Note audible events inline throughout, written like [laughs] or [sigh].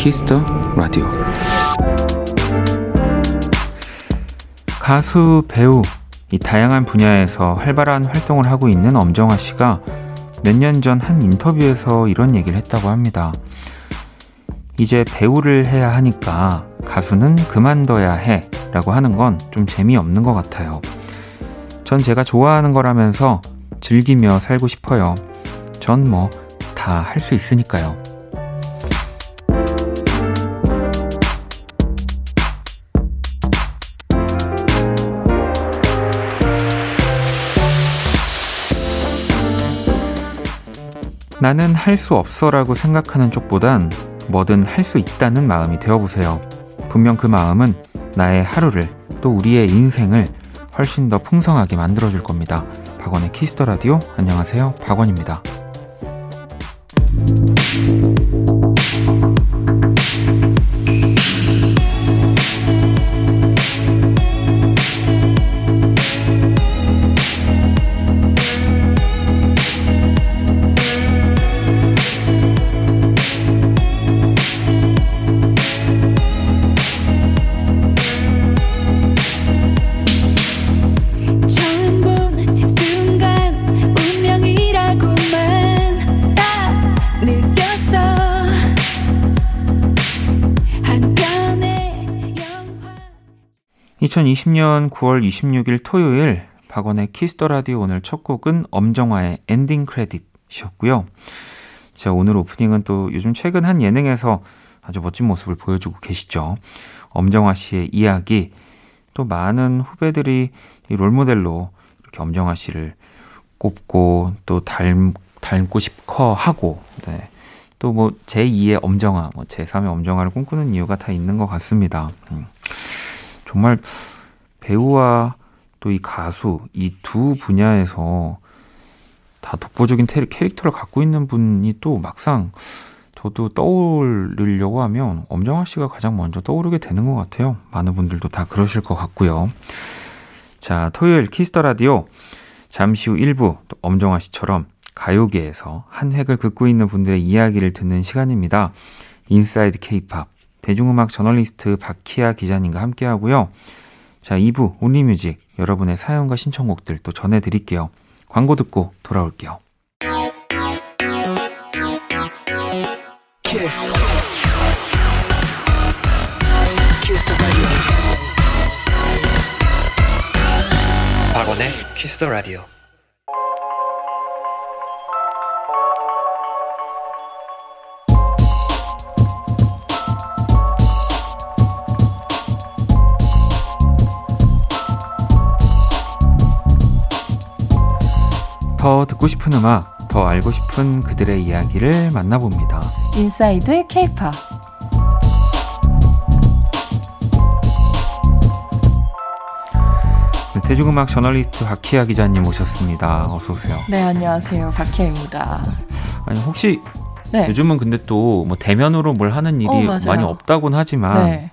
Kiss the 라디오 가수, 배우, 이 다양한 분야에서 활발한 활동을 하고 있는 엄정화 씨가 몇 년 전 한 인터뷰에서 이런 얘기를 했다고 합니다. 이제 배우를 해야 하니까 가수는 그만둬야 해 라고 하는 건 좀 재미없는 것 같아요. 전 제가 좋아하는 거라면서 즐기며 살고 싶어요. 전 뭐 다 할 수 있으니까요. 나는 할 수 없어라고 생각하는 쪽보단 뭐든 할 수 있다는 마음이 되어보세요. 분명 그 마음은 나의 하루를 또 우리의 인생을 훨씬 더 풍성하게 만들어줄 겁니다. 박원의 키스터 라디오 안녕하세요. 박원입니다. 2020년 9월 26일 토요일 박원의 Kiss the 라디오 오늘 첫 곡은 엄정화의 Ending Credit이었고요. 자, 오늘 오프닝은 또 요즘 최근 한 예능에서 아주 멋진 모습을 보여주고 계시죠. 엄정화 씨의 이야기 또 많은 후배들이 롤모델로 이렇게 엄정화 씨를 꼽고 또 닮, 닮고 싶어 하고 네. 또 뭐 제2의 엄정화, 뭐 제3의 엄정화를 꿈꾸는 이유가 다 있는 것 같습니다. 음. 정말 배우와 또 이 가수 이 두 분야에서 다 독보적인 캐릭터를 갖고 있는 분이 또 막상 저도 떠올리려고 하면 엄정화 씨가 가장 먼저 떠오르게 되는 것 같아요. 많은 분들도 다 그러실 것 같고요. 자, 토요일 Kiss the 라디오 잠시 후 1부 또 엄정화 씨처럼 가요계에서 한 획을 긋고 있는 분들의 이야기를 듣는 시간입니다. Inside 케이팝 대중음악 저널리스트 박희아 기자님과 함께 하고요. 자, 2부 Only Music 여러분의 사연과 신청곡들 또 전해드릴게요. 광고 듣고 돌아올게요. Kiss. Kiss 박원의 Kiss the Radio. 더 듣고 싶은 음악, 더 알고 싶은 그들의 이야기를 만나봅니다. Inside 케이팝 네, 대중음악 저널리스트 박희아 기자님 오셨습니다. 어서 오세요. 네, 안녕하세요. 박희아입니다. 아니 혹시 네. 요즘은 근데 또 뭐 대면으로 뭘 하는 일이 어, 많이 없다곤 하지만 네.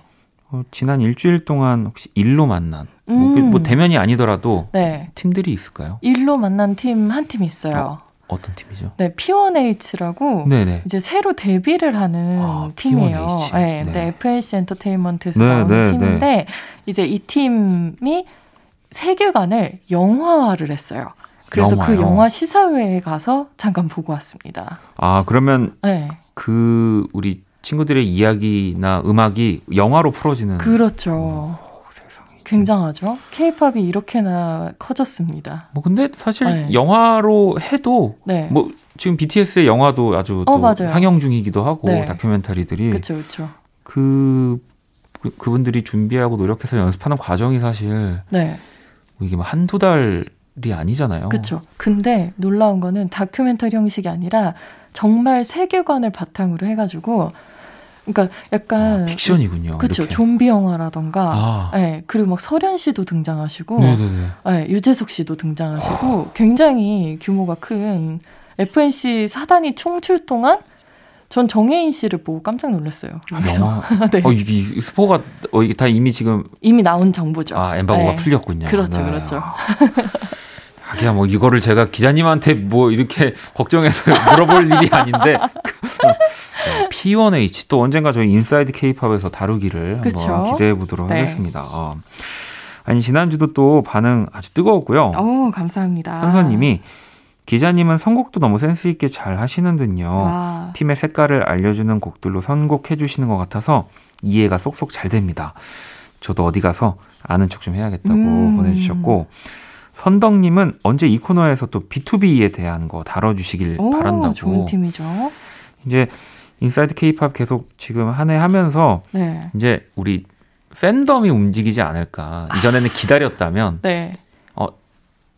어, 지난 일주일 동안 혹시 일로 만난 음. 뭐, 뭐, 대면이 아니더라도 네. 팀들이 있을까요? 일로 만난 팀 한 팀 있어요. 어, 떤 팀이죠? 네, P1H라고 네네. 이제 새로 데뷔를 하는 아, 팀이에요. P1H. 네, 네. 네, FNC 엔터테인먼트에서 네, 나온 네, 팀인데 네. 이제 이 팀이 세계관을 영화화를 했어요. 그래서 그 영화요? 그 영화 시사회에 가서 잠깐 보고 왔습니다. 아, 그러면 네. 그 우리 친구들의 이야기나 음악이 영화로 풀어지는 그렇죠. 오, 굉장하죠. 케이팝이 이렇게나 커졌습니다. 뭐 근데 사실 네. 영화로 해도 네. 뭐 지금 BTS의 영화도 아주 어, 또 상영 중이기도 하고 네. 다큐멘터리들이 그렇죠, 그렇죠. 그, 그 그분들이 준비하고 노력해서 연습하는 과정이 사실 네. 뭐 이게 뭐 한두 달이 아니잖아요. 그렇죠. 근데 놀라운 거는 다큐멘터리 형식이 아니라 정말 세계관을 바탕으로 해가지고 그러니까 약간 아, 픽션이군요. 그렇죠. 좀비 영화라던가, 아. 네, 그리고 막 설현 씨도 등장하시고, 네네네. 네, 유재석 씨도 등장하시고, 굉장히 규모가 큰 FNC 사단이 총출동한 전 정혜인 씨를 보고 깜짝 놀랐어요. 영화? [laughs] 네. 어, 이게 스포가 어, 이게 다 이미 지금 이미 나온 정보죠. 아 엠바고가 네. 풀렸군요. 그렇죠, 네. 그렇죠. [laughs] 하기야 뭐 이거를 제가 기자님한테 뭐 이렇게 [laughs] 걱정해서 물어볼 일이 아닌데 [laughs] P1H 또 언젠가 저희 Inside 케이팝에서 다루기를? 한번 기대해 보도록 네. 하겠습니다. 어. 아니 지난주도 또 반응 아주 뜨거웠고요. 오 감사합니다. 현서님이 기자님은 선곡도 너무 센스 있게 잘 하시는 듯요. 와. 팀의 색깔을 알려주는 곡들로 선곡해 주시는 것 같아서 이해가 쏙쏙 잘 됩니다. 저도 어디 가서 아는 척 좀 해야겠다고 음. 보내주셨고 선덕님은 언제 이 코너에서 또 BTOB에 대한 거 다뤄주시길 오, 바란다고. 좋은 팀이죠. 이제 Inside 케이팝 계속 지금 한 해 하면서 네. 이제 우리 팬덤이 움직이지 않을까. 이전에는 기다렸다면 네. 어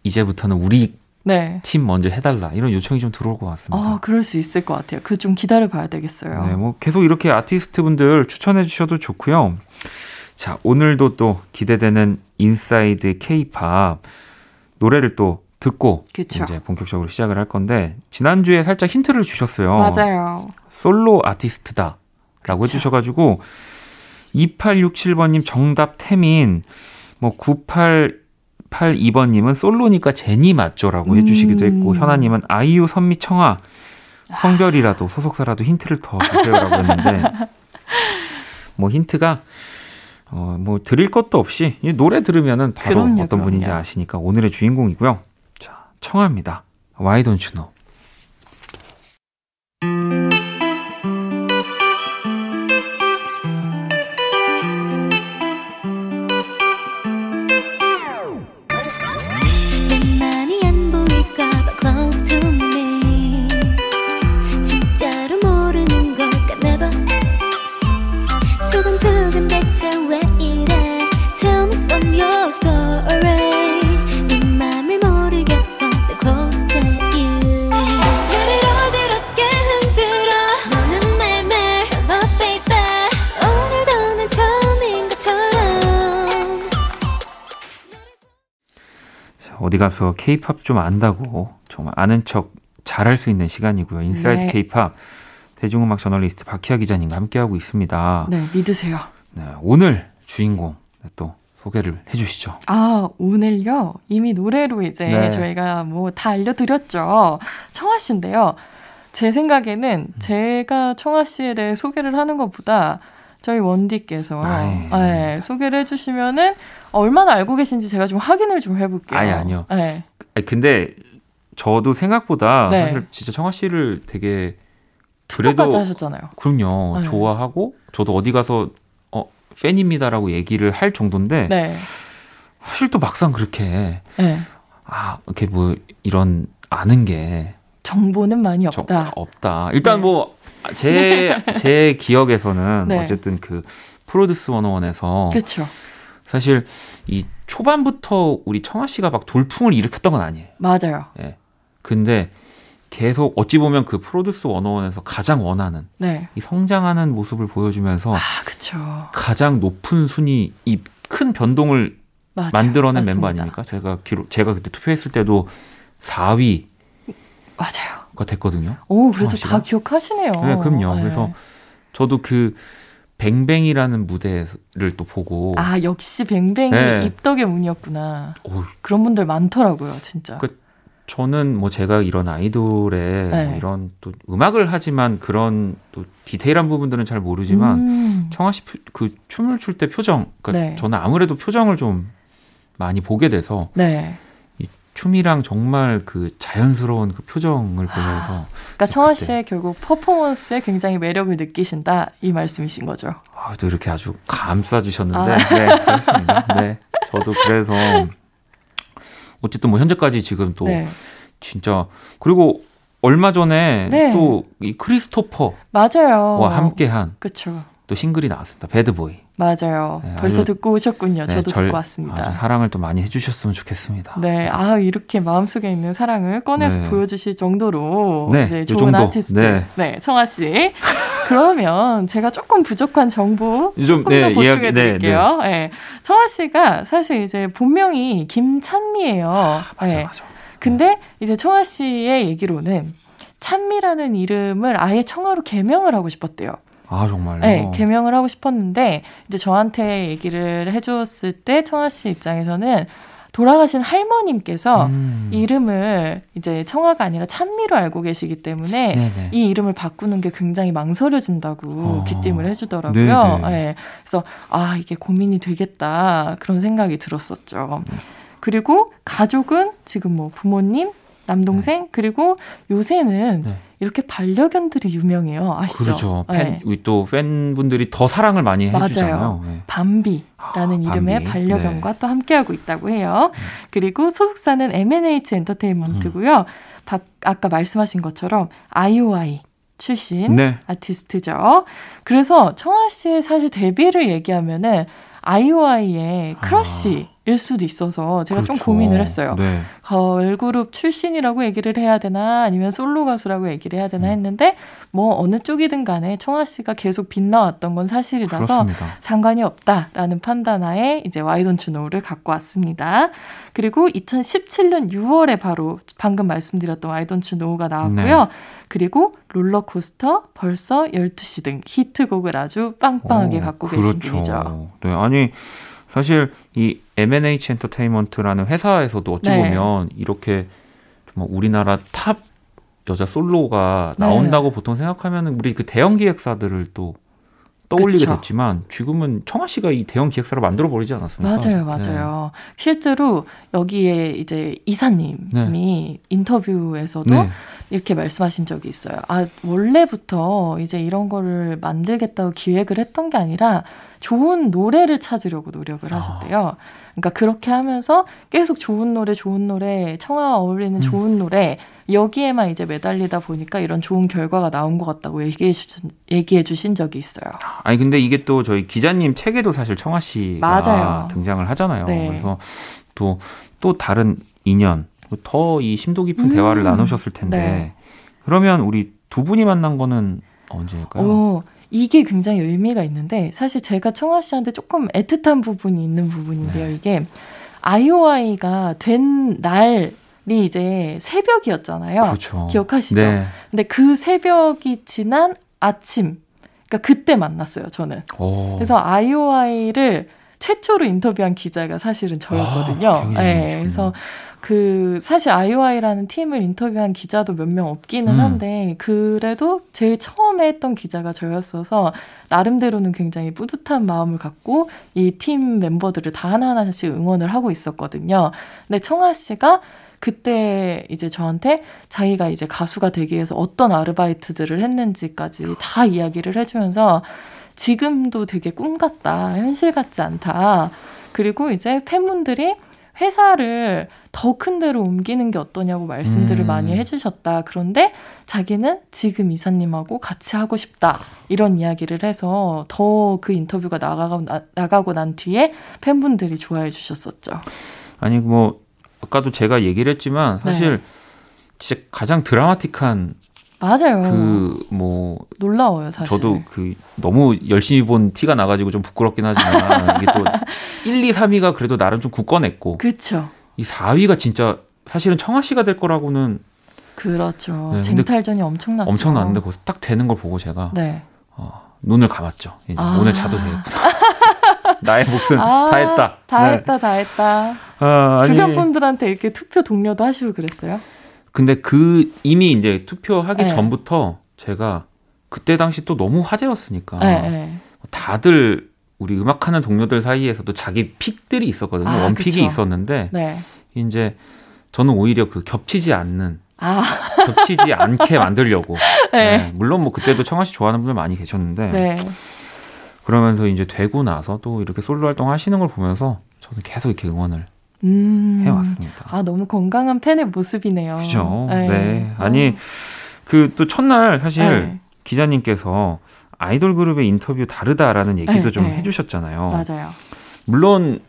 이제부터는 우리 네. 팀 먼저 해달라 이런 요청이 좀 들어올 것 같습니다. 아, 그럴 수 있을 것 같아요. 그 좀 기다려 봐야 되겠어요. 네, 뭐 계속 이렇게 아티스트 분들 추천해 주셔도 좋고요. 자, 오늘도 또 기대되는 Inside 케이팝 노래를 또 듣고 그쵸. 이제 본격적으로 시작을 할 건데 지난주에 살짝 힌트를 주셨어요. 맞아요. 솔로 아티스트다라고 그쵸. 해주셔가지고 2867번님 정답 태민 뭐 9882번님은 솔로니까 제니 맞죠라고 해주시기도 했고 음. 현아님은 아이유 선미 청아 성별이라도 소속사라도 힌트를 더 주세요라고 했는데 [laughs] 뭐 힌트가 어, 뭐 드릴 것도 없이 노래 들으면은 바로 그럼요, 어떤 분인지 그럼요. 아시니까 오늘의 주인공이고요. 자, 청합니다. Why don't you know? 어디 가서 케이팝 좀 안다고 정말 아는 척 잘할 수 있는 시간이고요. Inside 케이팝 네. 대중음악 저널리스트 박희아 기자님과 함께하고 있습니다. 네, 믿으세요. 네, 오늘 주인공 또 소개를 해주시죠. 아 오늘요 이미 노래로 이제 네. 저희가 뭐 다 알려드렸죠. 청하 씨인데요. 제 생각에는 음. 제가 청하 씨에 대해 소개를 하는 것보다 저희 원디께서 네, 소개를 해주시면은 얼마나 알고 계신지 제가 좀 확인을 좀 해볼게요. 아니 아니요. 네. 근데 저도 생각보다 네. 사실 진짜 청아 씨를 되게 그래도 하셨잖아요. 그럼요. 네. 좋아하고 저도 어디 가서 어 팬입니다라고 얘기를 할 정도인데 네. 사실 또 막상 그렇게 네. 아 이렇게 뭐 이런 아는 게 정보는 많이 없다. 저, 없다. 일단 네. 뭐 제제 제 기억에서는 네. 어쨌든 그 프로듀스 원어원에서 그렇죠. 사실 이 초반부터 우리 청아 씨가 막 돌풍을 일으켰던 건 아니에요. 맞아요. 예. 근데 계속 어찌 보면 그 프로듀스 원어원에서 가장 원하는 네. 이 성장하는 모습을 보여주면서 아, 그쵸. 가장 높은 순위 이 큰 변동을 맞아요. 만들어낸 맞습니다. 멤버 아닙니까? 제가 기록 제가 그때 투표했을 때도 4위 맞아요. 됐거든요. 오, 그래도 다 기억하시네요. 네, 그럼요. 네. 그래서 저도 그 뱅뱅이라는 무대를 또 보고 아 역시 뱅뱅이 네. 입덕의 문이었구나. 오. 그런 분들 많더라고요, 진짜. 그 저는 뭐 제가 이런 아이돌의 네. 뭐 이런 또 음악을 하지만 그런 또 디테일한 부분들은 잘 모르지만 음. 청아 씨 그 춤을 출 때 표정, 그러니까 네. 저는 아무래도 표정을 좀 많이 보게 돼서 네. 춤이랑 정말 그 자연스러운 그 표정을 아, 보면서 그러니까 청아 씨의 결국 퍼포먼스에 굉장히 매력을 느끼신다 이 말씀이신 거죠. 아, 또 이렇게 아주 감싸 주셨는데 아. 네, 그렇습니다. 네. 저도 그래서 어쨌든 뭐 현재까지 지금 또 네. 진짜 그리고 얼마 전에 네. 또이 크리스토퍼 맞아요. 함께한 그쵸. 또 싱글이 나왔습니다. 배드보이. 맞아요. 네, 벌써 아주, 듣고 오셨군요. 네, 저도 절, 듣고 왔습니다. 사랑을 또 많이 해주셨으면 좋겠습니다. 네, 아 이렇게 마음속에 있는 사랑을 꺼내서 네. 보여주실 정도로 네, 이제 좋은 정도. 아티스트, 네. 네, 청아 씨. [laughs] 그러면 제가 조금 부족한 정보 좀 네, 더 보충해 드릴게요. 네, 네. 청아 씨가 사실 이제 본명이 김찬미예요. 아, 맞아, 네. 맞아. 근데 이제 청아 씨의 얘기로는 찬미라는 이름을 아예 청아로 개명을 하고 싶었대요. 아 정말요? 네, 개명을 하고 싶었는데 이제 저한테 얘기를 해줬을 때 청아 씨 입장에서는 돌아가신 할머님께서 음. 이름을 이제 청아가 아니라 찬미로 알고 계시기 때문에 네네. 이 이름을 바꾸는 게 굉장히 망설여진다고 어. 귀띔을 해주더라고요. 네, 그래서 아 이게 고민이 되겠다 그런 생각이 들었었죠. 음. 그리고 가족은 지금 뭐 부모님, 남동생 네. 그리고 요새는 네. 이렇게 반려견들이 유명해요. 아시죠? 그렇죠. 팬, 네. 또 팬분들이 더 사랑을 많이 해주잖아요. 네. 밤비라는 아, 이름의. 반려견과 네. 또 함께하고 있다고 해요. 음. 그리고 소속사는 MNH 엔터테인먼트고요. 음. 아까 말씀하신 것처럼 IOI 출신 네. 아티스트죠. 그래서 청하 씨의 사실 데뷔를 얘기하면은 IOI의 Crush 아. 일 수도 있어서 제가 그렇죠. 좀 고민을 했어요. 네. 걸그룹 출신이라고 얘기를 해야 되나 아니면 솔로 가수라고 얘기를 해야 되나 음. 했는데 뭐 어느 쪽이든 간에 청하 씨가 계속 빛나왔던 건 사실이라서 그렇습니다. 상관이 없다라는 판단하에 이제 Why Don't You Know를 갖고 왔습니다. 그리고 2017년 6월에 바로 방금 말씀드렸던 Why Don't You Know가 나왔고요. 네. 그리고 롤러코스터, 벌써 12시 등 히트곡을 아주 빵빵하게 오, 갖고 그렇죠. 계신 분이죠. 네, 아니 사실 이 MNH 엔터테인먼트라는 회사에서도 어찌 네. 보면 이렇게 정말 우리나라 탑 여자 솔로가 네. 나온다고 네. 보통 생각하면 우리 그 대형 기획사들을 또 떠올리게 그쵸. 됐지만 지금은 청하 씨가 이 대형 기획사를 만들어 버리지 않았습니까? 맞아요, 맞아요. 네. 실제로 여기에 이제 이사님이 네. 인터뷰에서도 네. 이렇게 말씀하신 적이 있어요. 아 원래부터 이제 이런 거를 만들겠다고 기획을 했던 게 아니라 좋은 노래를 찾으려고 노력을 아. 하셨대요. 그러니까 그렇게 하면서 계속 좋은 노래, 좋은 노래, 청아와 어울리는 음. 좋은 노래 여기에만 이제 매달리다 보니까 이런 좋은 결과가 나온 것 같다고 얘기해 주신 얘기해 주신 적이 있어요. 아니 근데 이게 또 저희 기자님 책에도 사실 청아 씨가 맞아요. 등장을 하잖아요. 네. 그래서 또또 다른 인연, 더 이 심도 깊은 음. 대화를 나누셨을 텐데 네. 그러면 우리 두 분이 만난 거는 언제일까요? 오. 이게 굉장히 의미가 있는데 사실 제가 청아 씨한테 조금 애틋한 부분이 있는 부분인데요. 네. 이게 IOI가 된 날이 이제 새벽이었잖아요. 그렇죠. 기억하시죠? 네. 근데 그 새벽이 지난 아침, 그러니까 그때 만났어요. 저는. 오. 그래서 IOI를 최초로 인터뷰한 기자가 사실은 저였거든요. 아, 네, 그래서 그 사실 아이오아이라는 팀을 인터뷰한 기자도 몇 명 없기는 음. 한데 그래도 제일 처음에 했던 기자가 저였어서 나름대로는 굉장히 뿌듯한 마음을 갖고 이 팀 멤버들을 다 하나하나씩 응원을 하고 있었거든요. 근데 청아 씨가 그때 이제 저한테 자기가 이제 가수가 되기 위해서 어떤 아르바이트들을 했는지까지 다 이야기를 해주면서 지금도 되게 꿈 같다, 현실 같지 않다. 그리고 이제 팬분들이 회사를 더 큰 데로 옮기는 게 어떠냐고 말씀들을 음. 많이 해주셨다. 그런데 자기는 지금 이사님하고 같이 하고 싶다. 이런 이야기를 해서 더 그 인터뷰가 나가고, 나, 나가고 난 뒤에 팬분들이 좋아해 주셨었죠. 아니, 뭐, 아까도 제가 얘기를 했지만 사실 네. 진짜 가장 드라마틱한 맞아요. 그 뭐 놀라워요, 사실. 저도 그 너무 열심히 본 티가 나 가지고 좀 부끄럽긴 하지만 이게 또 1, 2, 3위가 그래도 나름 좀 굳건했고. 그렇죠. 이 4위가 진짜 사실은 청아 씨가 될 거라고는. 그렇죠. 네, 쟁탈전이 엄청났죠. 엄청났는데 거기서 딱 되는 걸 보고 제가 네. 어, 눈을 감았죠. 이제 아. 오늘 자도 되겠구나. [laughs] 나의 몫은 아, 다 했다. 다 네. 했다, 다 했다. 아, 주변 분들한테 이렇게 투표 동료도 하시고 그랬어요? 근데 그 이미 이제 투표하기 네. 전부터 제가 그때 당시 또 너무 화제였으니까 네, 네. 다들 우리 음악하는 동료들 사이에서도 자기 픽들이 있었거든요. 아, 원픽이 그쵸. 있었는데 네. 이제 저는 오히려 그 겹치지 않는 아. [laughs] 겹치지 않게 만들려고. [laughs] 네. 네. 물론 뭐 그때도 청아 씨 좋아하는 분들 많이 계셨는데 네. 그러면서 이제 되고 나서 또 이렇게 솔로 활동 하시는 걸 보면서 저는 계속 이렇게 응원을 음. 해왔습니다. 아 너무 건강한 팬의 모습이네요. 그죠. 네. 네. 아니 어. 그또 첫날 사실 네. 기자님께서 아이돌 그룹의 인터뷰 다르다라는 얘기도 네, 좀 네. 해주셨잖아요. 맞아요. 물론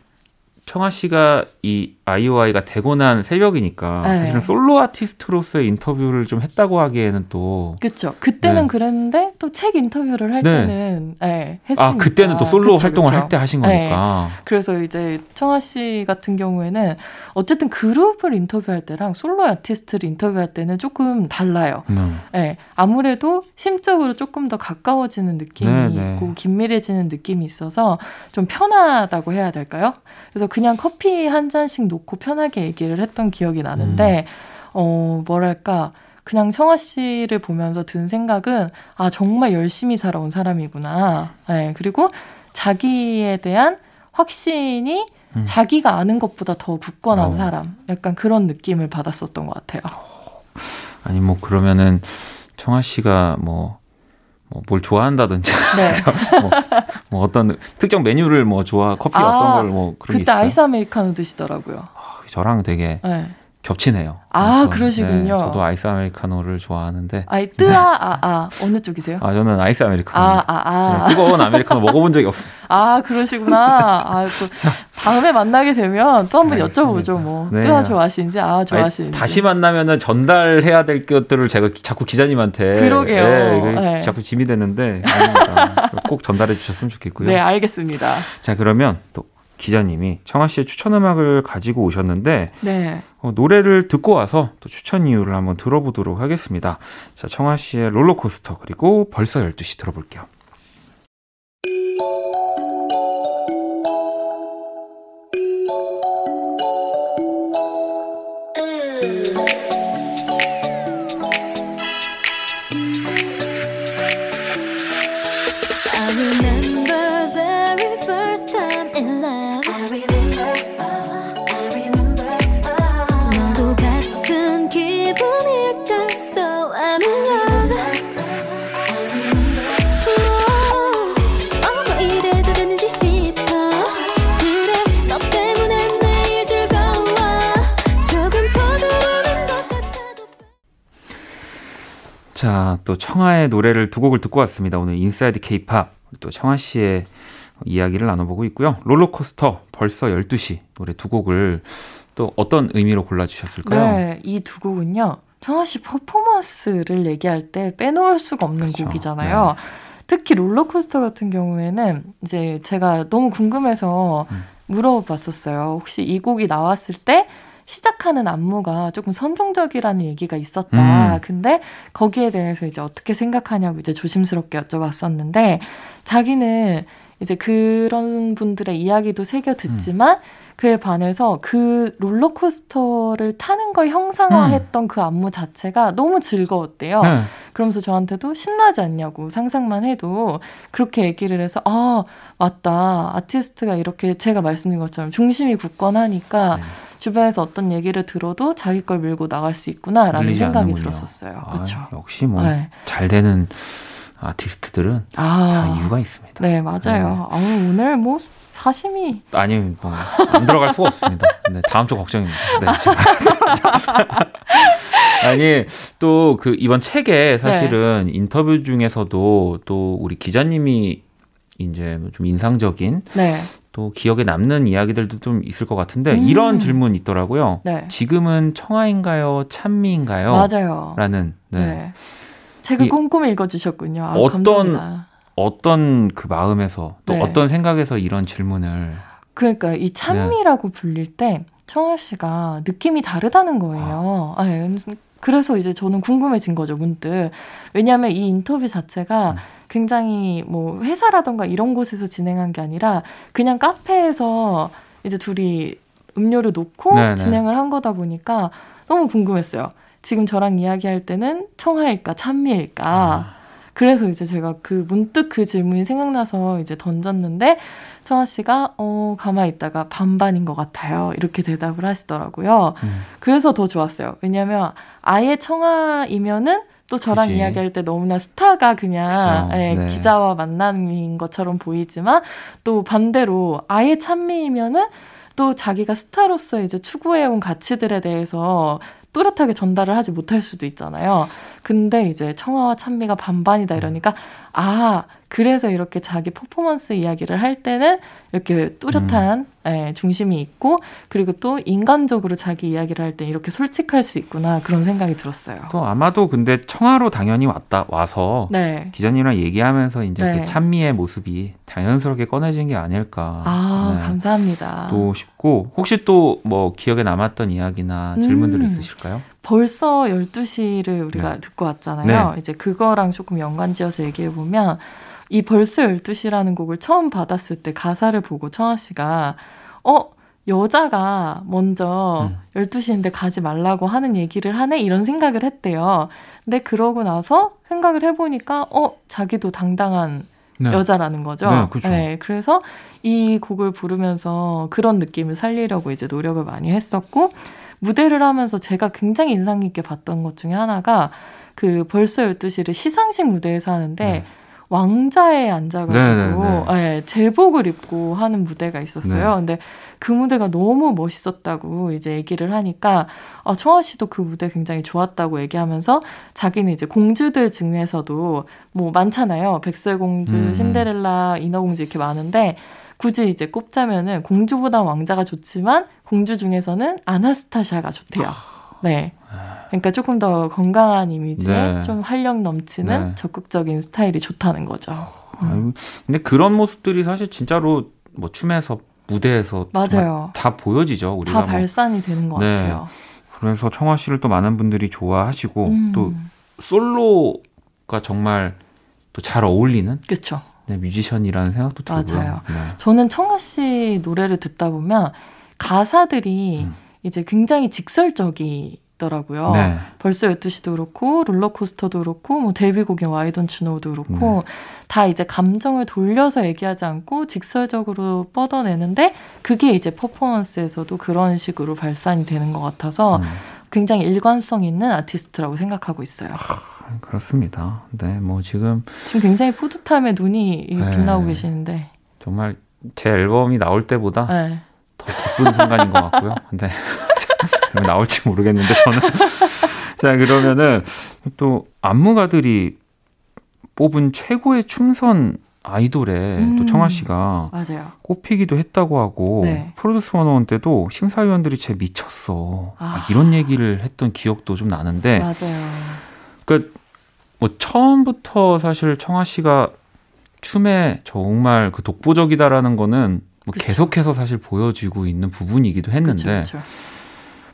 청아 씨가 이 아이오아이가 되고 난 새벽이니까 네. 사실은 솔로 아티스트로서의 인터뷰를 좀 했다고 하기에는 또 그렇죠. 그때는 네. 그랬는데 또 책 인터뷰를 할 네. 때는 네, 했으니까. 아 그때는 또 솔로 그쵸, 활동을 할 때 하신 네. 거니까. 그래서 이제 청아 씨 같은 경우에는 어쨌든 그룹을 인터뷰할 때랑 솔로 아티스트를 인터뷰할 때는 조금 달라요. 음. 네, 아무래도 심적으로 조금 더 가까워지는 느낌이 네, 있고 긴밀해지는 느낌이 있어서 좀 편하다고 해야 될까요? 그래서 그 그냥 커피 한 잔씩 놓고 편하게 얘기를 했던 기억이 나는데, 음. 어, 뭐랄까. 그냥 청아 씨를 보면서 든 생각은, 아, 정말 열심히 살아온 사람이구나. 네, 그리고 자기에 대한 확신이 음. 자기가 아는 것보다 더 굳건한 어. 사람. 약간 그런 느낌을 받았었던 것 같아요. 아니, 뭐, 그러면은, 청아 씨가 뭐, 뭐 뭘 좋아한다든지 네. [laughs] 뭐, 뭐, 어떤 특정 메뉴를 뭐 좋아 커피 아, 어떤 걸 뭐 그런 그때 아이스 아메리카노 드시더라고요. 아, 저랑 되게 네. 겹치네요. 아, 그러시군요. 네, 저도 아이스 아메리카노를 좋아하는데. 아이, 뜨아, 아, 아. 어느 쪽이세요? 아, 저는 아이스 아메리카노. 아, 아, 아. 네, 뜨거운 아메리카노 먹어본 적이 없어요. 아, 그러시구나. 아, 또, 다음에 만나게 되면 또 한번 여쭤보죠, 뭐. 네. 뜨아 좋아하시는지, 아, 좋아하시는지. 아니, 다시 만나면은 전달해야 될 것들을 제가 자꾸 기자님한테. 그러게요. 네, 네. 자꾸 짐이 되는데. 꼭 전달해 주셨으면 좋겠고요. 네, 알겠습니다. 자, 그러면 또 기자님이 청아 씨의 추천 음악을 가지고 오셨는데 네. 어, 노래를 듣고 와서 또 추천 이유를 한번 들어보도록 하겠습니다. 자, 청아 씨의 롤러코스터 그리고 벌써 12시 들어볼게요. 또 청하의 노래를 두 곡을 듣고 왔습니다. 오늘 Inside 케이팝 또 청하 씨의 이야기를 나눠보고 있고요. 롤러코스터 벌써 12시 노래 두 곡을 또 어떤 의미로 골라주셨을까요? 네, 이 두 곡은요. 청하 씨 퍼포먼스를 얘기할 때 빼놓을 수가 없는 그렇죠. 곡이잖아요. 네. 특히 롤러코스터 같은 경우에는 이제 제가 너무 궁금해서 음. 물어봤었어요. 혹시 이 곡이 나왔을 때 시작하는 안무가 조금 선정적이라는 얘기가 있었다. 음. 근데 거기에 대해서 이제 어떻게 생각하냐고 이제 조심스럽게 여쭤봤었는데 자기는 이제 그런 분들의 이야기도 새겨 듣지만 음. 그에 반해서 그 롤러코스터를 타는 걸 형상화했던 음. 그 안무 자체가 너무 즐거웠대요. 네. 그러면서 저한테도 신나지 않냐고 상상만 해도 그렇게 얘기를 해서 아 맞다 아티스트가 이렇게 제가 말씀드린 것처럼 중심이 굳건하니까 네. 주변에서 어떤 얘기를 들어도 자기 걸 밀고 나갈 수 있구나라는 생각이 않는군요. 들었었어요. 그렇죠. 역시 뭐잘 네. 되는 아티스트들은 아, 다 이유가 있습니다. 네, 맞아요. 네. 아, 오늘 뭐 사심이 아니 뭐안 들어갈 수가 없습니다. 네, 다음 주 걱정입니다. 네, [laughs] 아니 또 그 이번 책에 사실은 네. 인터뷰 중에서도 또 우리 기자님이 이제 좀 인상적인 네. 또 기억에 남는 이야기들도 좀 있을 것 같은데 음. 이런 질문 있더라고요. 네. 지금은 청아인가요, 찬미인가요? 맞아요. 라는. 네. 네. 책을 꼼꼼히 읽어주셨군요. 아, 어떤 감사합니다. 어떤 그 마음에서 또 네. 어떤 생각에서 이런 질문을 그러니까 이 찬미라고 네. 불릴 때 청아 씨가 느낌이 다르다는 거예요. 아. 아, 예. 그래서 이제 저는 궁금해진 거죠, 문득. 왜냐하면 이 인터뷰 자체가 음. 굉장히 뭐 회사라던가 이런 곳에서 진행한 게 아니라 그냥 카페에서 이제 둘이 음료를 놓고 네네. 진행을 한 거다 보니까 너무 궁금했어요. 지금 저랑 이야기할 때는 청하일까 찬미일까. 아. 그래서 이제 제가 그 문득 그 질문이 생각나서 이제 던졌는데 청아 씨가 어 가만히 있다가 반반인 것 같아요 이렇게 대답을 하시더라고요. 음. 그래서 더 좋았어요. 왜냐하면 아예 청아이면은 또 저랑 그치. 이야기할 때 너무나 스타가 그냥 예, 네. 기자와 만남인 것처럼 보이지만 또 반대로 아예 찬미이면은 또 자기가 스타로서 이제 추구해온 가치들에 대해서 또렷하게 전달을 하지 못할 수도 있잖아요. 근데 이제 청아와 찬미가 반반이다 이러니까 아 그래서 이렇게 자기 퍼포먼스 이야기를 할 때는 이렇게 뚜렷한 음. 예, 중심이 있고 그리고 또 인간적으로 자기 이야기를 할 때 이렇게 솔직할 수 있구나 그런 생각이 들었어요. 또 아마도 근데 청아로 당연히 왔다 와서 네. 기자님이랑 얘기하면서 이제 그 네. 그 찬미의 모습이 자연스럽게 꺼내진 게 아닐까. 아 네. 감사합니다. 또 싶고 혹시 또 뭐 기억에 남았던 이야기나 질문들 음. 있으실까요? 벌써 12시를 우리가 네. 듣고 왔잖아요. 네. 이제 그거랑 조금 연관지어서 얘기해 보면 이 벌써 12시라는 곡을 처음 받았을 때 가사를 보고 청아 씨가 어 여자가 먼저 음. 12시인데 가지 말라고 하는 얘기를 하네? 이런 생각을 했대요. 근데 그러고 나서 생각을 해보니까, 어, 자기도 당당한 네. 여자라는 거죠. 네, 그렇죠. 네, 그래서 이 곡을 부르면서 그런 느낌을 살리려고 이제 노력을 많이 했었고, 무대를 하면서 제가 굉장히 인상 깊게 봤던 것 중에 하나가 그 벌써 12시를 시상식 무대에서 하는데, 네. 왕자에 앉아가지고 네, 네, 네. 제복을 입고 하는 무대가 있었어요. 네. 근데 그 무대가 너무 멋있었다고 이제 얘기를 하니까 어, 청아 씨도 그 무대 굉장히 좋았다고 얘기하면서 자기는 이제 공주들 중에서도 뭐 많잖아요. 백설공주, 음. 신데렐라, 인어공주 이렇게 많은데 굳이 이제 꼽자면은 공주보다 왕자가 좋지만 공주 중에서는 아나스타샤가 좋대요. 네. 그러니까 조금 더 건강한 이미지에 네. 좀 활력 넘치는 네. 적극적인 스타일이 좋다는 거죠. 음. 근데 그런 모습들이 사실 진짜로 뭐 춤에서 무대에서 맞아요. 다 보여지죠. 우리가 다 뭐. 발산이 뭐. 되는 것 네. 같아요. 그래서 청아 씨를 또 많은 분들이 좋아하시고 음. 또 솔로가 정말 또 잘 어울리는 그렇죠. 네, 뮤지션이라는 생각도 들고요. 맞아요. 네. 저는 청아 씨 노래를 듣다 보면 가사들이 음. 이제 굉장히 직설적이 더라고요. 네. 벌써 12시도 그렇고 롤러코스터도 그렇고 뭐 데뷔곡인 와이 돈츠 노도 그렇고 네. 다 이제 감정을 돌려서 얘기하지 않고 직설적으로 뻗어내는데 그게 이제 퍼포먼스에서도 그런 식으로 발산이 되는 것 같아서 음. 굉장히 일관성 있는 아티스트라고 생각하고 있어요. 아, 그렇습니다. 네, 뭐 지금 지금 굉장히 뿌듯함에 눈이 네. 빛나고 계시는데 정말 제 앨범이 나올 때보다 네. 더 기쁜 순간인 것 같고요. [laughs] 근데 나올지 모르겠는데 저는 [laughs] 자 그러면은 또 안무가들이 뽑은 최고의 춤선 아이돌에 음, 또 청아 씨가 맞아요. 꼽히기도 했다고 하고 네. 프로듀스 원원 때도 심사위원들이 제 미쳤어 아. 이런 얘기를 했던 기억도 좀 나는데 맞아요. 그러니까 뭐 처음부터 사실 청아 씨가 춤에 정말 그 독보적이다라는 거는 뭐 계속해서 사실 보여지고 있는 부분이기도 했는데 그쵸.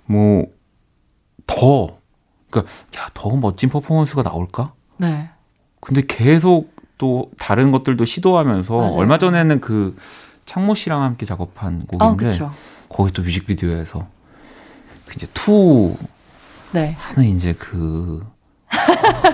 뭐 더 그러니까 야, 더 멋진 퍼포먼스가 나올까? 네. 근데 계속 또 다른 것들도 시도하면서 맞아요. 얼마 전에는 그 창모 씨랑 함께 작업한 곡인데 어, 거기 또 뮤직비디오에서 그 이제 투 네. 하는 이제 그,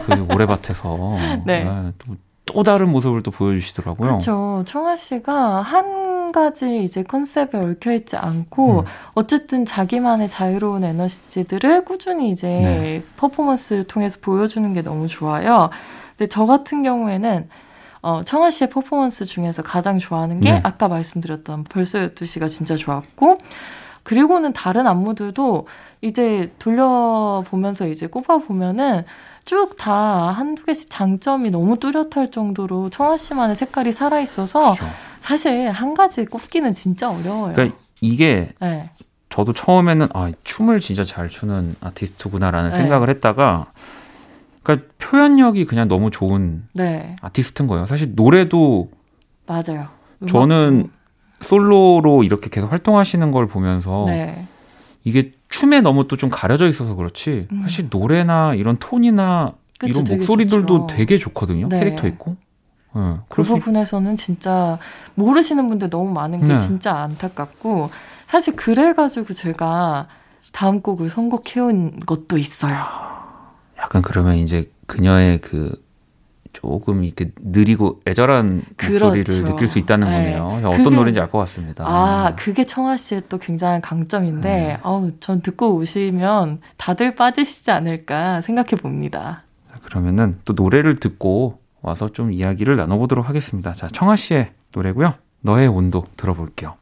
그 [laughs] 모래밭에서 네. 네, 또, 또 다른 모습을 또 보여주시더라고요. 그렇죠. 청하 씨가 한 가지 이제 컨셉에 얽혀 있지 않고 음. 어쨌든 자기만의 자유로운 에너지들을 꾸준히 이제 네. 퍼포먼스를 통해서 보여주는 게 너무 좋아요. 근데 저 같은 경우에는 어, 청아 씨의 퍼포먼스 중에서 가장 좋아하는 게 네. 아까 말씀드렸던 벌써 12시가 진짜 좋았고 그리고는 다른 안무들도 이제 돌려보면서 이제 꼽아보면은 쭉 다 한두 개씩 장점이 너무 뚜렷할 정도로 청아 씨만의 색깔이 살아있어서 그렇죠. 사실 한 가지 꼽기는 진짜 어려워요. 그러니까 이게 네. 저도 처음에는 아, 춤을 진짜 잘 추는 아티스트구나라는 네. 생각을 했다가 그러니까 표현력이 그냥 너무 좋은 네. 아티스트인 거예요. 사실 노래도 맞아요. 저는 솔로로 이렇게 계속 활동하시는 걸 보면서 네. 이게 춤에 너무 또 좀 가려져 있어서 그렇지 음. 사실 노래나 이런 톤이나 그쵸, 이런 목소리들도 좋죠. 되게 좋거든요. 네. 캐릭터 있고. 네, 그 부분에서는 진짜 모르시는 분들 너무 많은 게 네. 진짜 안타깝고 사실 그래가지고 제가 다음 곡을 선곡해온 것도 있어요. 약간 그러면 이제 그녀의 그 조금 이렇게 느리고 애절한 그렇죠. 목소리를 느낄 수 있다는 네. 거네요. 어떤 그게, 노래인지 알 것 같습니다. 아, 그게 청아 씨의 또 굉장한 강점인데, 네. 어우, 전 듣고 오시면 다들 빠지시지 않을까 생각해 봅니다. 그러면은 또 노래를 듣고 와서 좀 이야기를 나눠보도록 하겠습니다. 자, 청아 씨의 노래고요. 너의 온도 들어볼게요.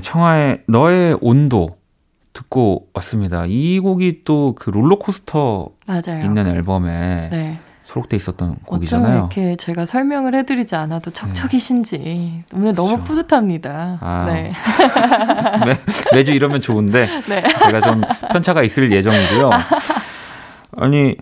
청하의 너의 온도 듣고 왔습니다. 이 곡이 또 그 롤러코스터 맞아요. 있는 앨범에 네. 수록돼 있었던 곡이잖아요. 이렇게 제가 설명을 해드리지 않아도 척척이신지 네. 오늘 너무 그렇죠. 뿌듯합니다. 아, 네. [laughs] 매, 주 이러면 좋은데 네. 제가 좀 편차가 있을 예정이고요. [laughs] 아니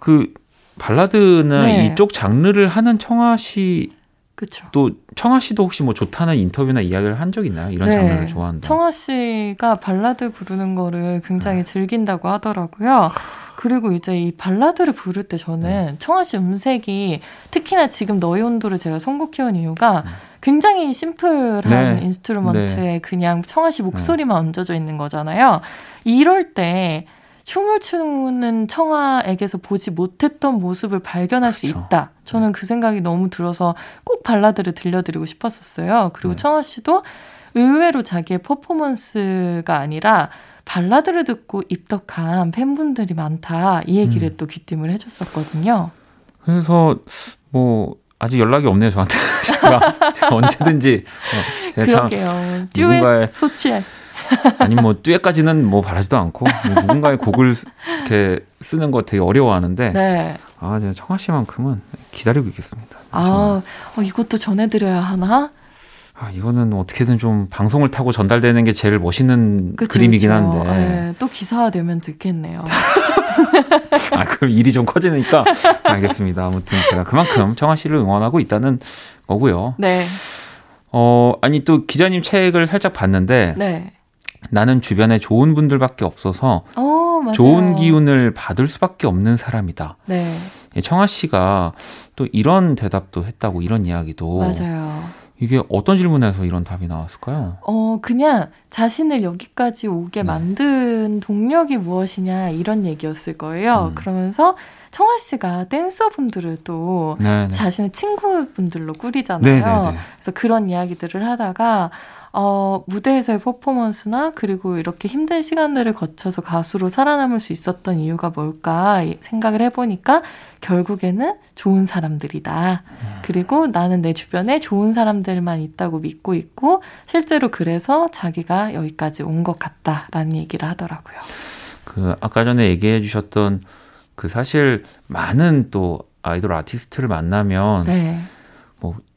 그 발라드는 네. 이쪽 장르를 하는 청아 씨. 그쵸. 또 청하 씨도 혹시 뭐 좋다는 인터뷰나 이야기를 한 적 있나요? 이런 네. 장르를 좋아한다. 청하 씨가 발라드 부르는 거를 굉장히 네. 즐긴다고 하더라고요. 그리고 이제 이 발라드를 부를 때 저는 네. 청하 씨 음색이 특히나 지금 너의 온도를 제가 선곡해온 이유가 음. 굉장히 심플한 네. instrument에 네. 그냥 청하 씨 목소리만 네. 얹어져 있는 거잖아요. 이럴 때 춤을 추는 청하에게서 보지 못했던 모습을 발견할 그렇죠. 수 있다. 저는 그 생각이 너무 들어서 꼭 발라드를 들려드리고 싶었었어요. 그리고 네. 청아 씨도 의외로 자기의 퍼포먼스가 아니라 발라드를 듣고 입덕한 팬분들이 많다. 이 얘기를 음. 또 귀띔을 해줬었거든요. 그래서 뭐 아직 연락이 없네요 저한테. 제가, [laughs] 제가 언제든지 어, 제가 그러게요. 듀엣 소치에 아니 뭐 듀엣까지는 뭐 바라지도 않고 누군가의 곡을 이렇게 쓰는 거 되게 어려워하는데 네. 아 제가 청아 씨만큼은 기다리고 있겠습니다. 아 어, 이것도 전해드려야 하나? 아, 이거는 어떻게든 좀 방송을 타고 전달되는 게 제일 멋있는 그쵸, 그림이긴 한데. 네, 또 기사화되면 듣겠네요. [laughs] 아, 그럼 일이 좀 커지니까 알겠습니다. 아무튼 제가 그만큼 청아 씨를 응원하고 있다는 거고요. 네. 어, 아니 또 기자님 책을 살짝 봤는데 네. 나는 주변에 좋은 분들밖에 없어서 어, 좋은 기운을 받을 수밖에 없는 사람이다. 네. 청아 씨가 또 이런 대답도 했다고 이런 이야기도 맞아요. 이게 어떤 질문에서 이런 답이 나왔을까요? 어, 그냥 자신을 여기까지 오게 네. 만든 동력이 무엇이냐 이런 얘기였을 거예요. 음. 그러면서 청아 씨가 댄서분들을 또 네네. 자신의 친구분들로 꾸리잖아요. 네네네. 그래서 그런 이야기들을 하다가 어, 무대에서의 퍼포먼스나 그리고 이렇게 힘든 시간들을 거쳐서 가수로 살아남을 수 있었던 이유가 뭘까 생각을 해보니까 결국에는 좋은 사람들이다. 음. 그리고 나는 내 주변에 좋은 사람들만 있다고 믿고 있고 실제로 그래서 자기가 여기까지 온 것 같다라는 얘기를 하더라고요. 그 아까 전에 얘기해 주셨던 그 사실 많은 또 아이돌 아티스트를 만나면 네.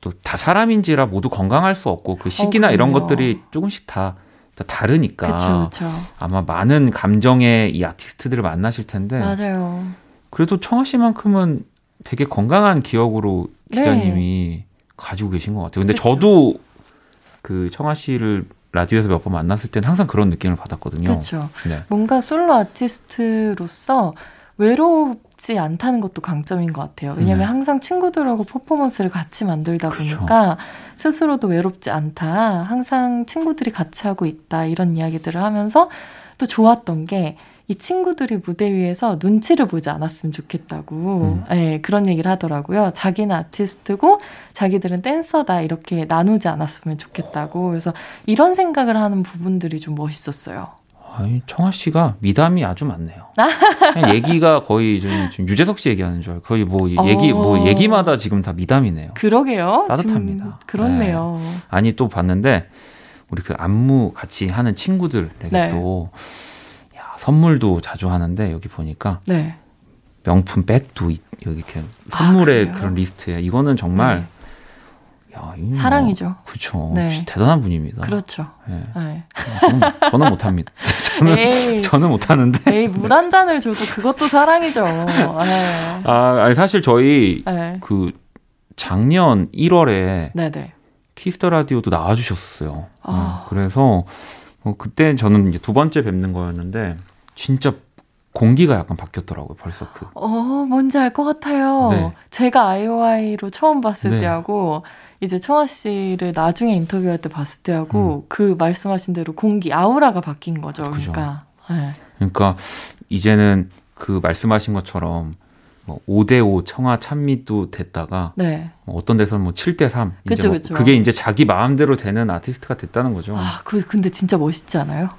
뭐또다 사람인지라 모두 건강할 수 없고 그 시기나 어, 이런 것들이 조금씩 다, 다 다르니까 그쵸, 그쵸. 아마 많은 감정의 이 아티스트들을 만나실 텐데 맞아요. 그래도 청아 씨만큼은 되게 건강한 기억으로 기자님이 네. 가지고 계신 것 같아요. 근데 그쵸. 저도 그 청아 씨를 라디오에서 몇 번 만났을 때는 항상 그런 느낌을 받았거든요. 그렇죠. 네. 뭔가 솔로 아티스트로서 외롭지 않다는 것도 강점인 것 같아요. 왜냐하면 네. 항상 친구들하고 퍼포먼스를 같이 만들다 그렇죠. 보니까 스스로도 외롭지 않다. 항상 친구들이 같이 하고 있다. 이런 이야기들을 하면서 또 좋았던 게 이 친구들이 무대 위에서 눈치를 보지 않았으면 좋겠다고 음. 네, 그런 얘기를 하더라고요. 자기는 아티스트고 자기들은 댄서다 이렇게 나누지 않았으면 좋겠다고 그래서 이런 생각을 하는 부분들이 좀 멋있었어요. 아니, 청아 씨가 미담이 아주 많네요. 얘기가 거의 좀, 좀 유재석 씨 얘기하는 줄 알고 거의 뭐 얘기 뭐 어. 얘기마다 지금 다 미담이네요. 그러게요. 따뜻합니다. 그렇네요. 네. 아니 또 봤는데 우리 그 안무 같이 하는 친구들에게 네. 또 야, 선물도 자주 하는데 여기 보니까 네. 명품 백도 여기 이렇게 선물의 아, 그런 리스트에 이거는 정말 네. 야, 사랑이죠. 뭐, 그렇죠. 네. 대단한 분입니다. 그렇죠. 네. 네. 저는, 저는 못합니다. [laughs] 저는 에이, 저는 못하는데. 에이 물 한 잔을 줘도 그것도 사랑이죠. 네. 아, 아니 사실 저희 네. 그 작년 1월에 네네. Kiss the Radio도 나와주셨었어요. 아. 네. 그래서 어, 그때 저는 이제 두 번째 뵙는 거였는데 진짜 공기가 약간 바뀌었더라고요. 벌써 그. 어, 뭔지 알 것 같아요. 네. 제가 I.O.I로 처음 봤을 네. 때하고 이제 청하 씨를 나중에 인터뷰할 때 봤을 때하고 음. 그 말씀하신 대로 공기 아우라가 바뀐 거죠. 그죠. 그러니까. 네. 그러니까 이제는 그 말씀하신 것처럼 뭐 5대5 청아 찬미도 됐다가 네. 뭐 어떤 데서는 뭐 7대3 그쵸, 뭐 그쵸. 그게 이제 자기 마음대로 되는 아티스트가 됐다는 거죠. 아, 그 근데 진짜 멋있지 않아요?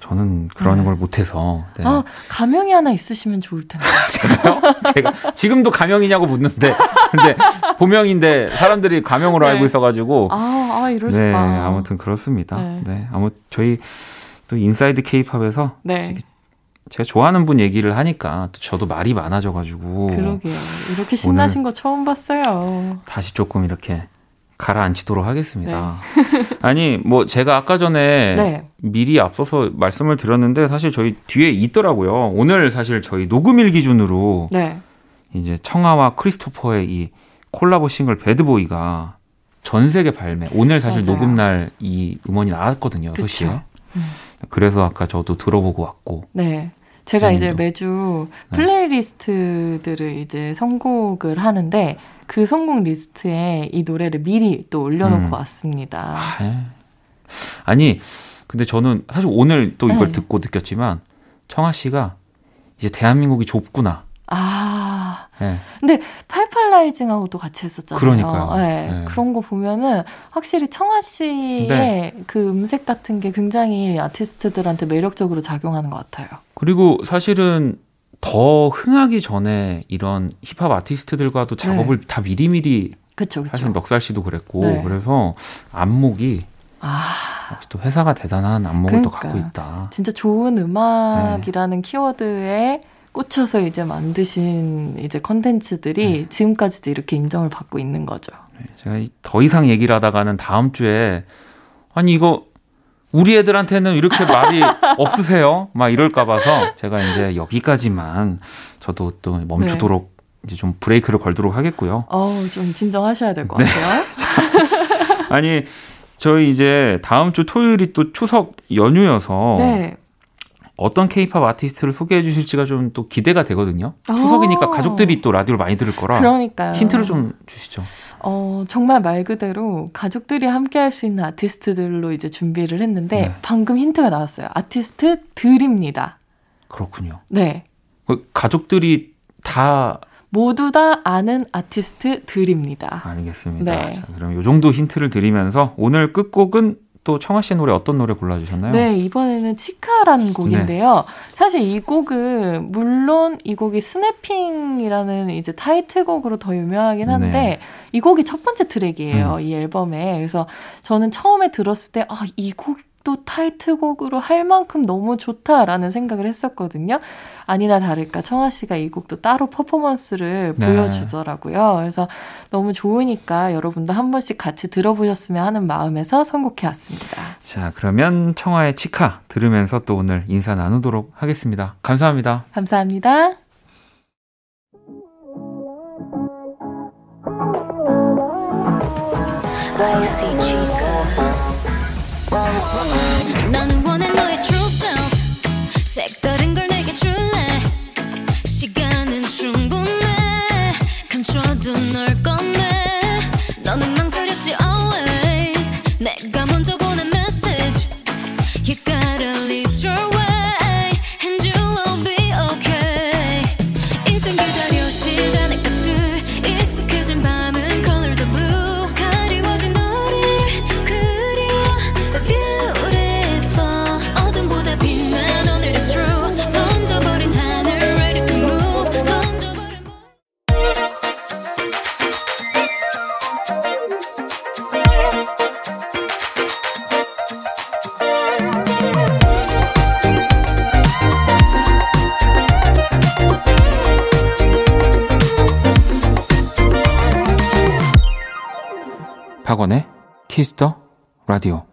저는 그런 네. 걸 못해서. 네. 아, 가명이 하나 있으시면 좋을 텐데. [laughs] 제가요? 제가 지금도 가명이냐고 묻는데, 근데 본명인데 사람들이 가명으로 네. 알고 있어가지고. 아, 아 이럴 네, 수가. 아무튼 그렇습니다. 네. 네, 아무 저희 또 Inside 케이팝에서 네. 제가 좋아하는 분 얘기를 하니까 또 저도 말이 많아져가지고. 그러게요. 이렇게 신나신 거 처음 봤어요. 다시 조금 이렇게 가라앉히도록 하겠습니다. 네. [laughs] 아니, 뭐 제가 아까 전에 네. 미리 앞서서 말씀을 드렸는데 사실 저희 뒤에 있더라고요. 오늘 사실 저희 녹음일 기준으로 네. 이제 청하와 크리스토퍼의 이 콜라보 싱글 Bad Boy가 전 세계 발매. 오늘 사실 맞아요. 녹음 날 이 음원이 나왔거든요. 6시에. 음. 그래서 아까 저도 들어보고 왔고. 네. 제가 이제 매주 네. playlist들을 이제 선곡을 하는데 그 선곡 리스트에 이 노래를 미리 또 올려놓고 음. 왔습니다. 아, 네. 아니, 근데 저는 사실 오늘 또 이걸 네. 듣고 느꼈지만 청하 씨가 이제 대한민국이 좁구나. 아. 네. 근데 팔팔라이징하고도 같이 했었잖아요. 그러니까요. 네. 네. 그런 거 보면은 확실히 청아 씨의 네. 그 음색 같은 게 굉장히 아티스트들한테 매력적으로 작용하는 것 같아요. 그리고 사실은 더 흥하기 전에 이런 힙합 아티스트들과도 작업을 네. 다 미리미리 그쵸, 그쵸. 사실 넉살 씨도 그랬고 네. 그래서 안목이 아. 또 회사가 대단한 안목을 그러니까. 또 갖고 있다. 진짜 좋은 음악이라는 네. 키워드에 꽂혀서 이제 만드신 이제 컨텐츠들이 네. 지금까지도 이렇게 인정을 받고 있는 거죠. 네, 제가 더 이상 얘기를 하다가는 다음 주에 아니 이거 우리 애들한테는 이렇게 말이 [laughs] 없으세요? 막 이럴까 봐서 제가 이제 여기까지만 저도 또 멈추도록 네. 이제 좀 브레이크를 걸도록 하겠고요. 어, 좀 진정하셔야 될것 네. 같아요. [laughs] 아니, 저희 이제 다음 주 토요일이 또 추석 연휴여서 네. 어떤 케이팝 아티스트를 소개해 주실지가 좀 또 기대가 되거든요. 추석이니까 가족들이 또 라디오를 많이 들을 거라 그러니까요. 힌트를 좀 주시죠. 어, 정말 말 그대로 가족들이 함께 할 수 있는 아티스트들로 이제 준비를 했는데 네. 방금 힌트가 나왔어요. 아티스트들입니다. 그렇군요. 네. 그 가족들이 다 모두 다 아는 아티스트들입니다. 알겠습니다. 네. 자, 그럼 이 정도 힌트를 드리면서 오늘 끝곡은 또 청아 씨 노래 어떤 노래 골라주셨나요? 네, 이번에는 치카라는 곡인데요. 네. 사실 이 곡은 물론 이 곡이 스냅핑이라는 이제 타이틀곡으로 더 유명하긴 한데 네. 이 곡이 첫 번째 트랙이에요. 음. 이 앨범에. 그래서 저는 처음에 들었을 때 아, 이 곡 또 타이틀곡으로 할 만큼 너무 좋다라는 생각을 했었거든요. 아니나 다를까 청아 씨가 이 곡도 따로 퍼포먼스를 네. 보여주더라고요. 그래서 너무 좋으니까 여러분도 한 번씩 같이 들어보셨으면 하는 마음에서 선곡해 왔습니다. 자, 그러면 청아의 치카 들으면서 또 오늘 인사 나누도록 하겠습니다. 감사합니다. 감사합니다. 나 Yeah. Kiss the Radio.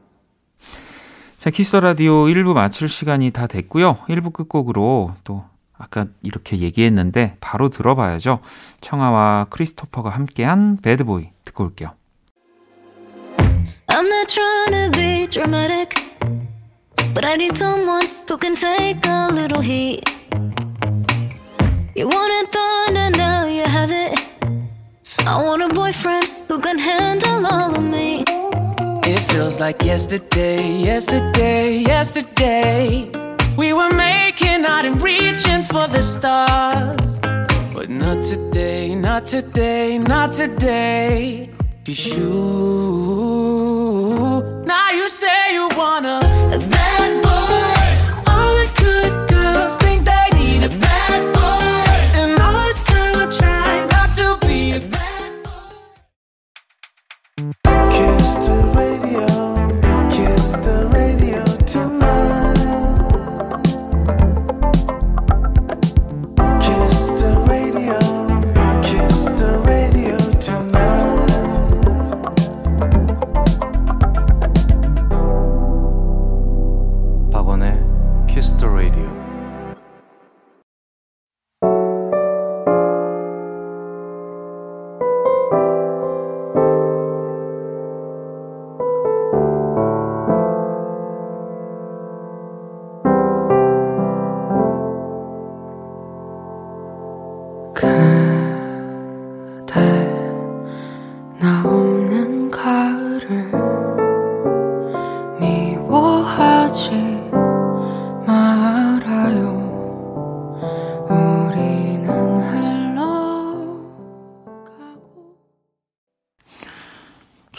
자, Kiss the Radio 1부 마칠 시간이 다 됐고요. 1부 끝곡으로 또 아까 이렇게 얘기했는데 바로 들어봐야죠. 청하와 크리스토퍼가 함께한 Bad Boy 듣고 올게요. I'm not trying to be dramatic, but I need someone who can take a little heat. You wanted thunder, now you have it. I want a boyfriend who can handle all of me. It feels like yesterday, yesterday, yesterday. We were making out and reaching for the stars. But not today, not today, not today. Cause you, now you say you wanna.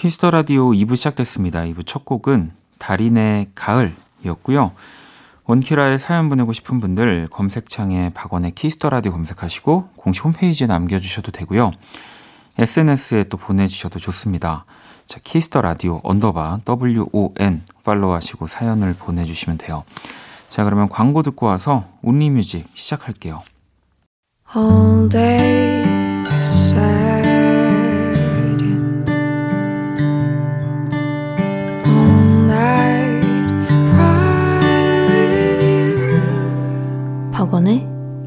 Kiss the Radio 2부 시작됐습니다. 2부 첫 곡은 다린의 가을이었고요. 원키라에 사연 보내고 싶은 분들 검색창에 박원의 Kiss the Radio 검색하시고 공식 홈페이지에 남겨주셔도 되고요. SNS에 또 보내주셔도 좋습니다. 자, Kiss the Radio underbar WON 팔로우하시고 사연을 보내주시면 돼요. 자, 그러면 광고 듣고 와서 Only Music 시작할게요. All day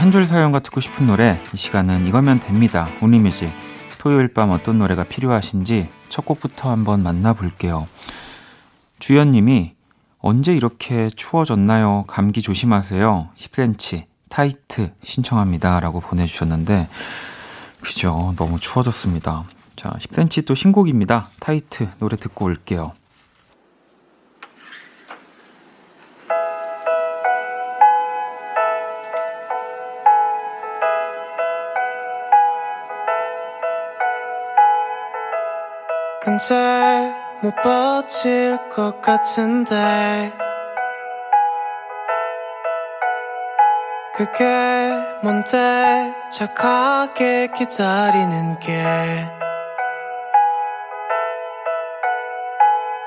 한 줄 사연과 듣고 싶은 노래 이 시간은 이거면 됩니다. Only Music. 토요일 밤 어떤 노래가 필요하신지 첫 곡부터 한번 만나볼게요. 주연님이 언제 이렇게 추워졌나요? 감기 조심하세요. 10cm Tight 신청합니다. 라고 보내주셨는데 그죠. 너무 추워졌습니다. 자, 10cm 또 신곡입니다. Tight 노래 듣고 올게요. 근데 못 버틸 것 같은데. 그게 뭔데? 착하게 기다리는 게.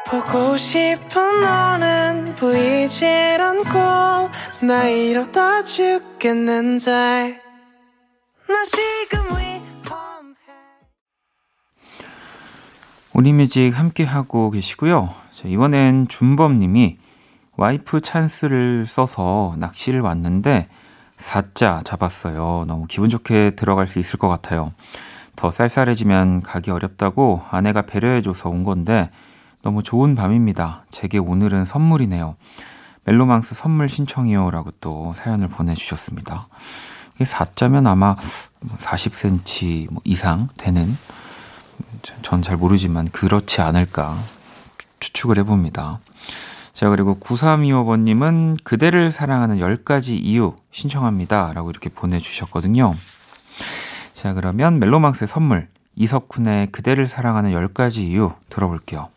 보고 싶은 너는 보이질 않고 나 이러다 죽겠는데. 나 지금 우리뮤직 함께하고 계시고요 자, 이번엔 준범님이 와이프 찬스를 써서 낚시를 왔는데 사자 잡았어요. 너무 기분 좋게 들어갈 수 있을 것 같아요. 더 쌀쌀해지면 가기 어렵다고 아내가 배려해줘서 온 건데 너무 좋은 밤입니다. 제게 오늘은 선물이네요. 멜로망스 선물 신청이요. 라고 또 사연을 보내주셨습니다. 4자면 아마 40cm 뭐 이상 되는, 전 잘 모르지만 그렇지 않을까 추측을 해봅니다. 자, 그리고 9325번님은 그대를 사랑하는 10가지 이유 신청합니다. 라고 이렇게 보내주셨거든요. 자, 그러면 멜로망스의 선물, 이석훈의 그대를 사랑하는 10가지 이유 들어볼게요.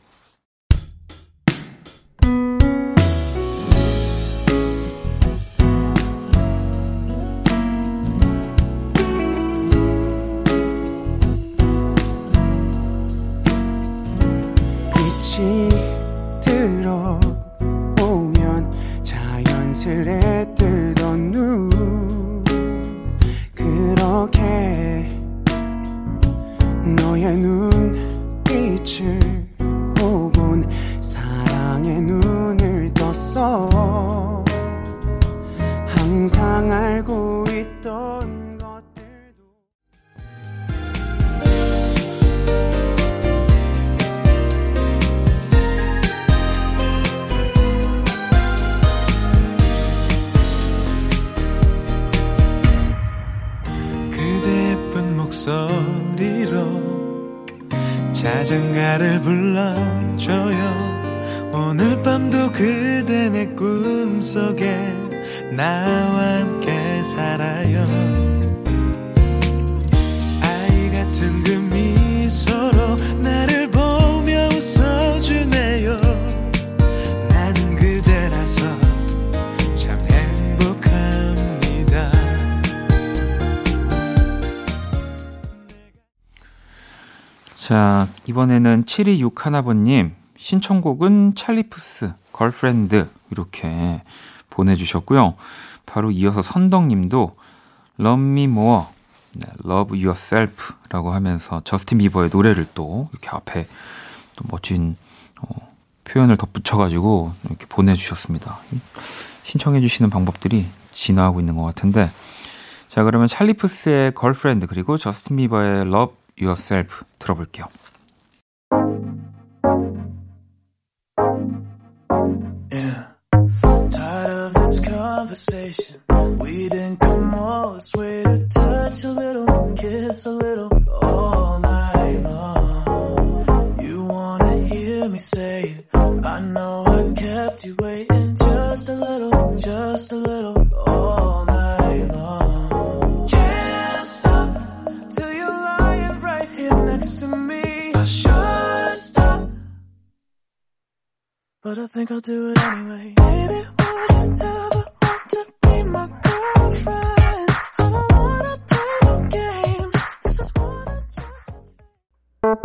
7261번님, 신청곡은 찰리 푸스, Girlfriend, 이렇게 보내주셨고요. 바로 이어서 선덕님도, Love Me More, 네, Love Yourself 라고 하면서 저스틴 비버의 노래를 또 이렇게 앞에 또 멋진 어, 표현을 덧붙여가지고 이렇게 보내주셨습니다. 신청해주시는 방법들이 진화하고 있는 것 같은데. 자, 그러면 찰리 푸스의 Girlfriend 그리고 저스틴 비버의 Love Yourself 들어볼게요. Conversation. We didn't come all this way to touch a little, kiss a little all night long. You wanna hear me say it? I know I kept you waiting just a little, just a little all night long. Can't stop till you're lying right here next to me. I should stop, but I think I'll do it anyway. Baby,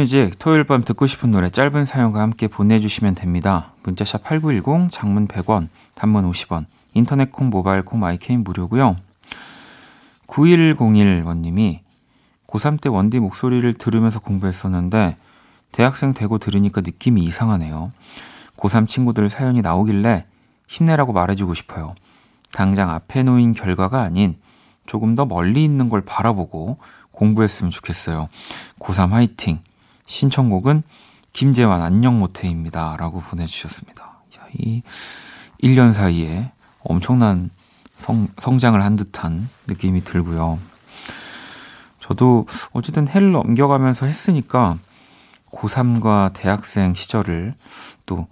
Music 토요일 밤 듣고 싶은 노래 짧은 사연과 함께 보내주시면 됩니다. 문자샵 8910 장문 100원 단문 50원 인터넷 콩 모바일 콩 마이케이는 무료고요. 9101번님이 고3 때 원디 목소리를 들으면서 공부했었는데 대학생 되고 들으니까 느낌이 이상하네요. 고3 친구들 사연이 나오길래 힘내라고 말해주고 싶어요. 당장 앞에 놓인 결과가 아닌 조금 더 멀리 있는 걸 바라보고 공부했으면 좋겠어요. 고3 화이팅. 신청곡은 김재환 안녕 모태입니다. 라고 보내주셨습니다. 야, 이 1년 사이에 엄청난 성, 성장을 한 듯한 느낌이 들고요. 저도 어쨌든 해를 넘겨가면서 했으니까 고3과 대학생 시절을 또,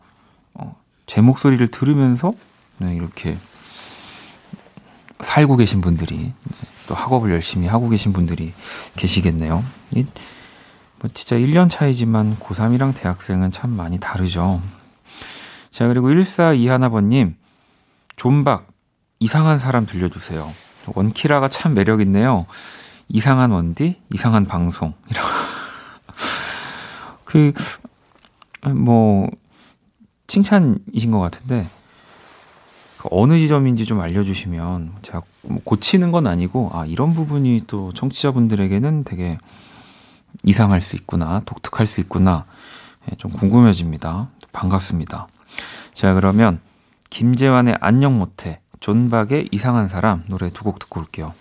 어, 제 목소리를 들으면서 네, 이렇게 살고 계신 분들이 네, 또 학업을 열심히 하고 계신 분들이 계시겠네요. 이, 뭐 진짜 1년 차이지만 고3이랑 대학생은 참 많이 다르죠. 자, 그리고 1421번님, 존박, 이상한 사람 들려주세요. 원키라가 참 매력있네요. 이상한 원디, 이상한 방송. [laughs] 그, 뭐, 칭찬이신 것 같은데, 그 어느 지점인지 좀 알려주시면 제가 뭐 고치는 건 아니고 아 이런 부분이 또 청취자분들에게는 되게 이상할 수 있구나 독특할 수 있구나 예, 좀 궁금해집니다. 반갑습니다. 자 그러면 김재환의 안녕 못해 존박의 이상한 사람 노래 두 곡 듣고 올게요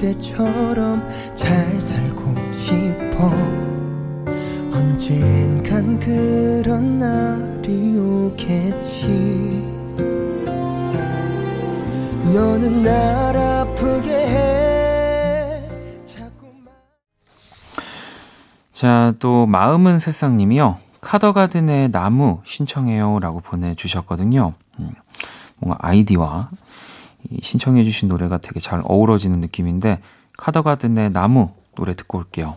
그때처럼 잘 살고 싶어 언젠간 그런 날이 오겠지 너는 날 아프게 해 자, 또 마음은 새싹님이요. 카더가든의 나무 신청해요 라고 보내주셨거든요. 음, 뭔가 아이디와 신청해주신 노래가 되게 잘 어우러지는 느낌인데 카더가든의 나무 노래 듣고 올게요.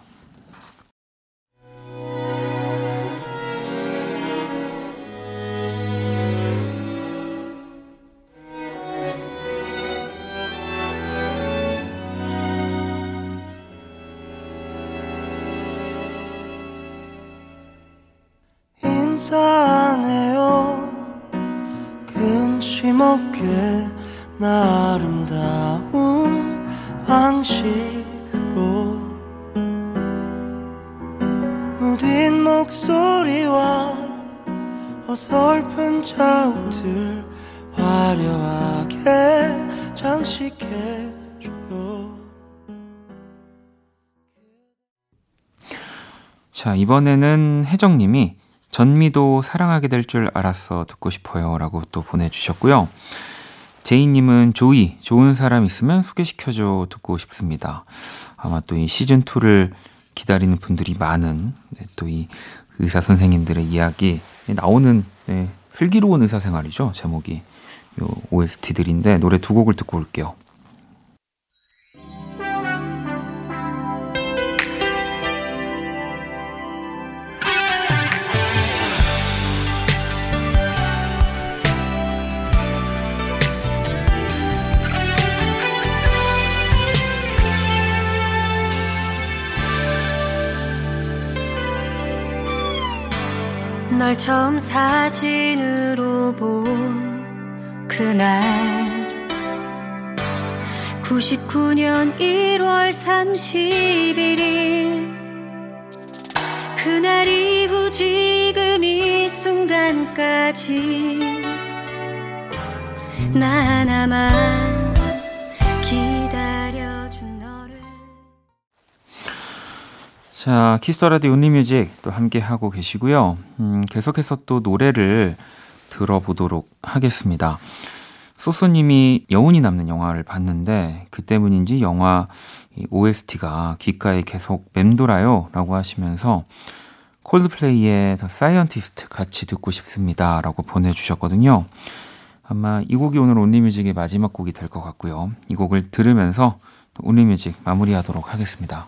인사하네요 근심 없게 나 아름다운 방식으로 무딘 목소리와 어설픈 자욱들 화려하게 장식해줘요 자 이번에는 혜정님이 전미도 사랑하게 될 줄 알았어 듣고 싶어요 라고 또 보내주셨고요. 제이님은 조이, 좋은 사람 있으면 소개시켜줘 듣고 싶습니다. 아마 또 이 시즌2를 기다리는 분들이 많은 네, 또이 의사 선생님들의 이야기 나오는 네, 슬기로운 의사 생활이죠. 제목이 요 OST들인데 노래 두 곡을 듣고 올게요. 널 처음 사진으로 본 그날. 99년 1월 31일. 그날 이후 지금 이 순간까지 나 하나만 자, Kiss the Radio Only Music 또 함께 하고 계시고요. 음, 계속해서 또 노래를 들어보도록 하겠습니다. 소소님이 여운이 남는 영화를 봤는데 그 때문인지 영화 OST가 귓가에 계속 맴돌아요 라고 하시면서 콜드플레이의 The Scientist 같이 듣고 싶습니다 라고 보내주셨거든요. 아마 이 곡이 오늘 Only Music의 마지막 곡이 될 것 같고요. 이 곡을 들으면서 온리뮤직 마무리하도록 하겠습니다.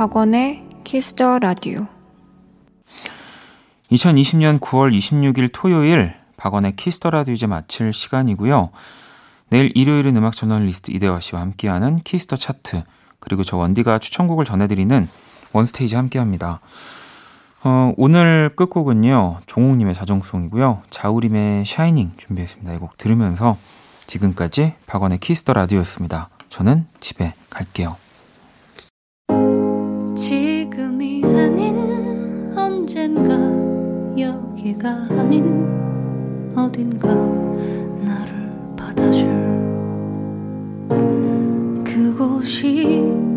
박원의 Kiss the Radio 2020년 9월 26일 토요일 박원의 Kiss the Radio 이제 마칠 시간이고요. 내일 일요일은 음악 저널리스트 이대화 씨와 함께하는 Kiss the Chart 그리고 저 원디가 추천곡을 전해드리는 One Stage 함께합니다. 어, 오늘 끝곡은요 종욱님의 자정송이고요 자우림의 Shining 준비했습니다. 이 곡 들으면서 지금까지 박원의 Kiss the Radio였습니다. 저는 집에 갈게요. 여기가 아닌 어딘가 나를 받아줄 그곳이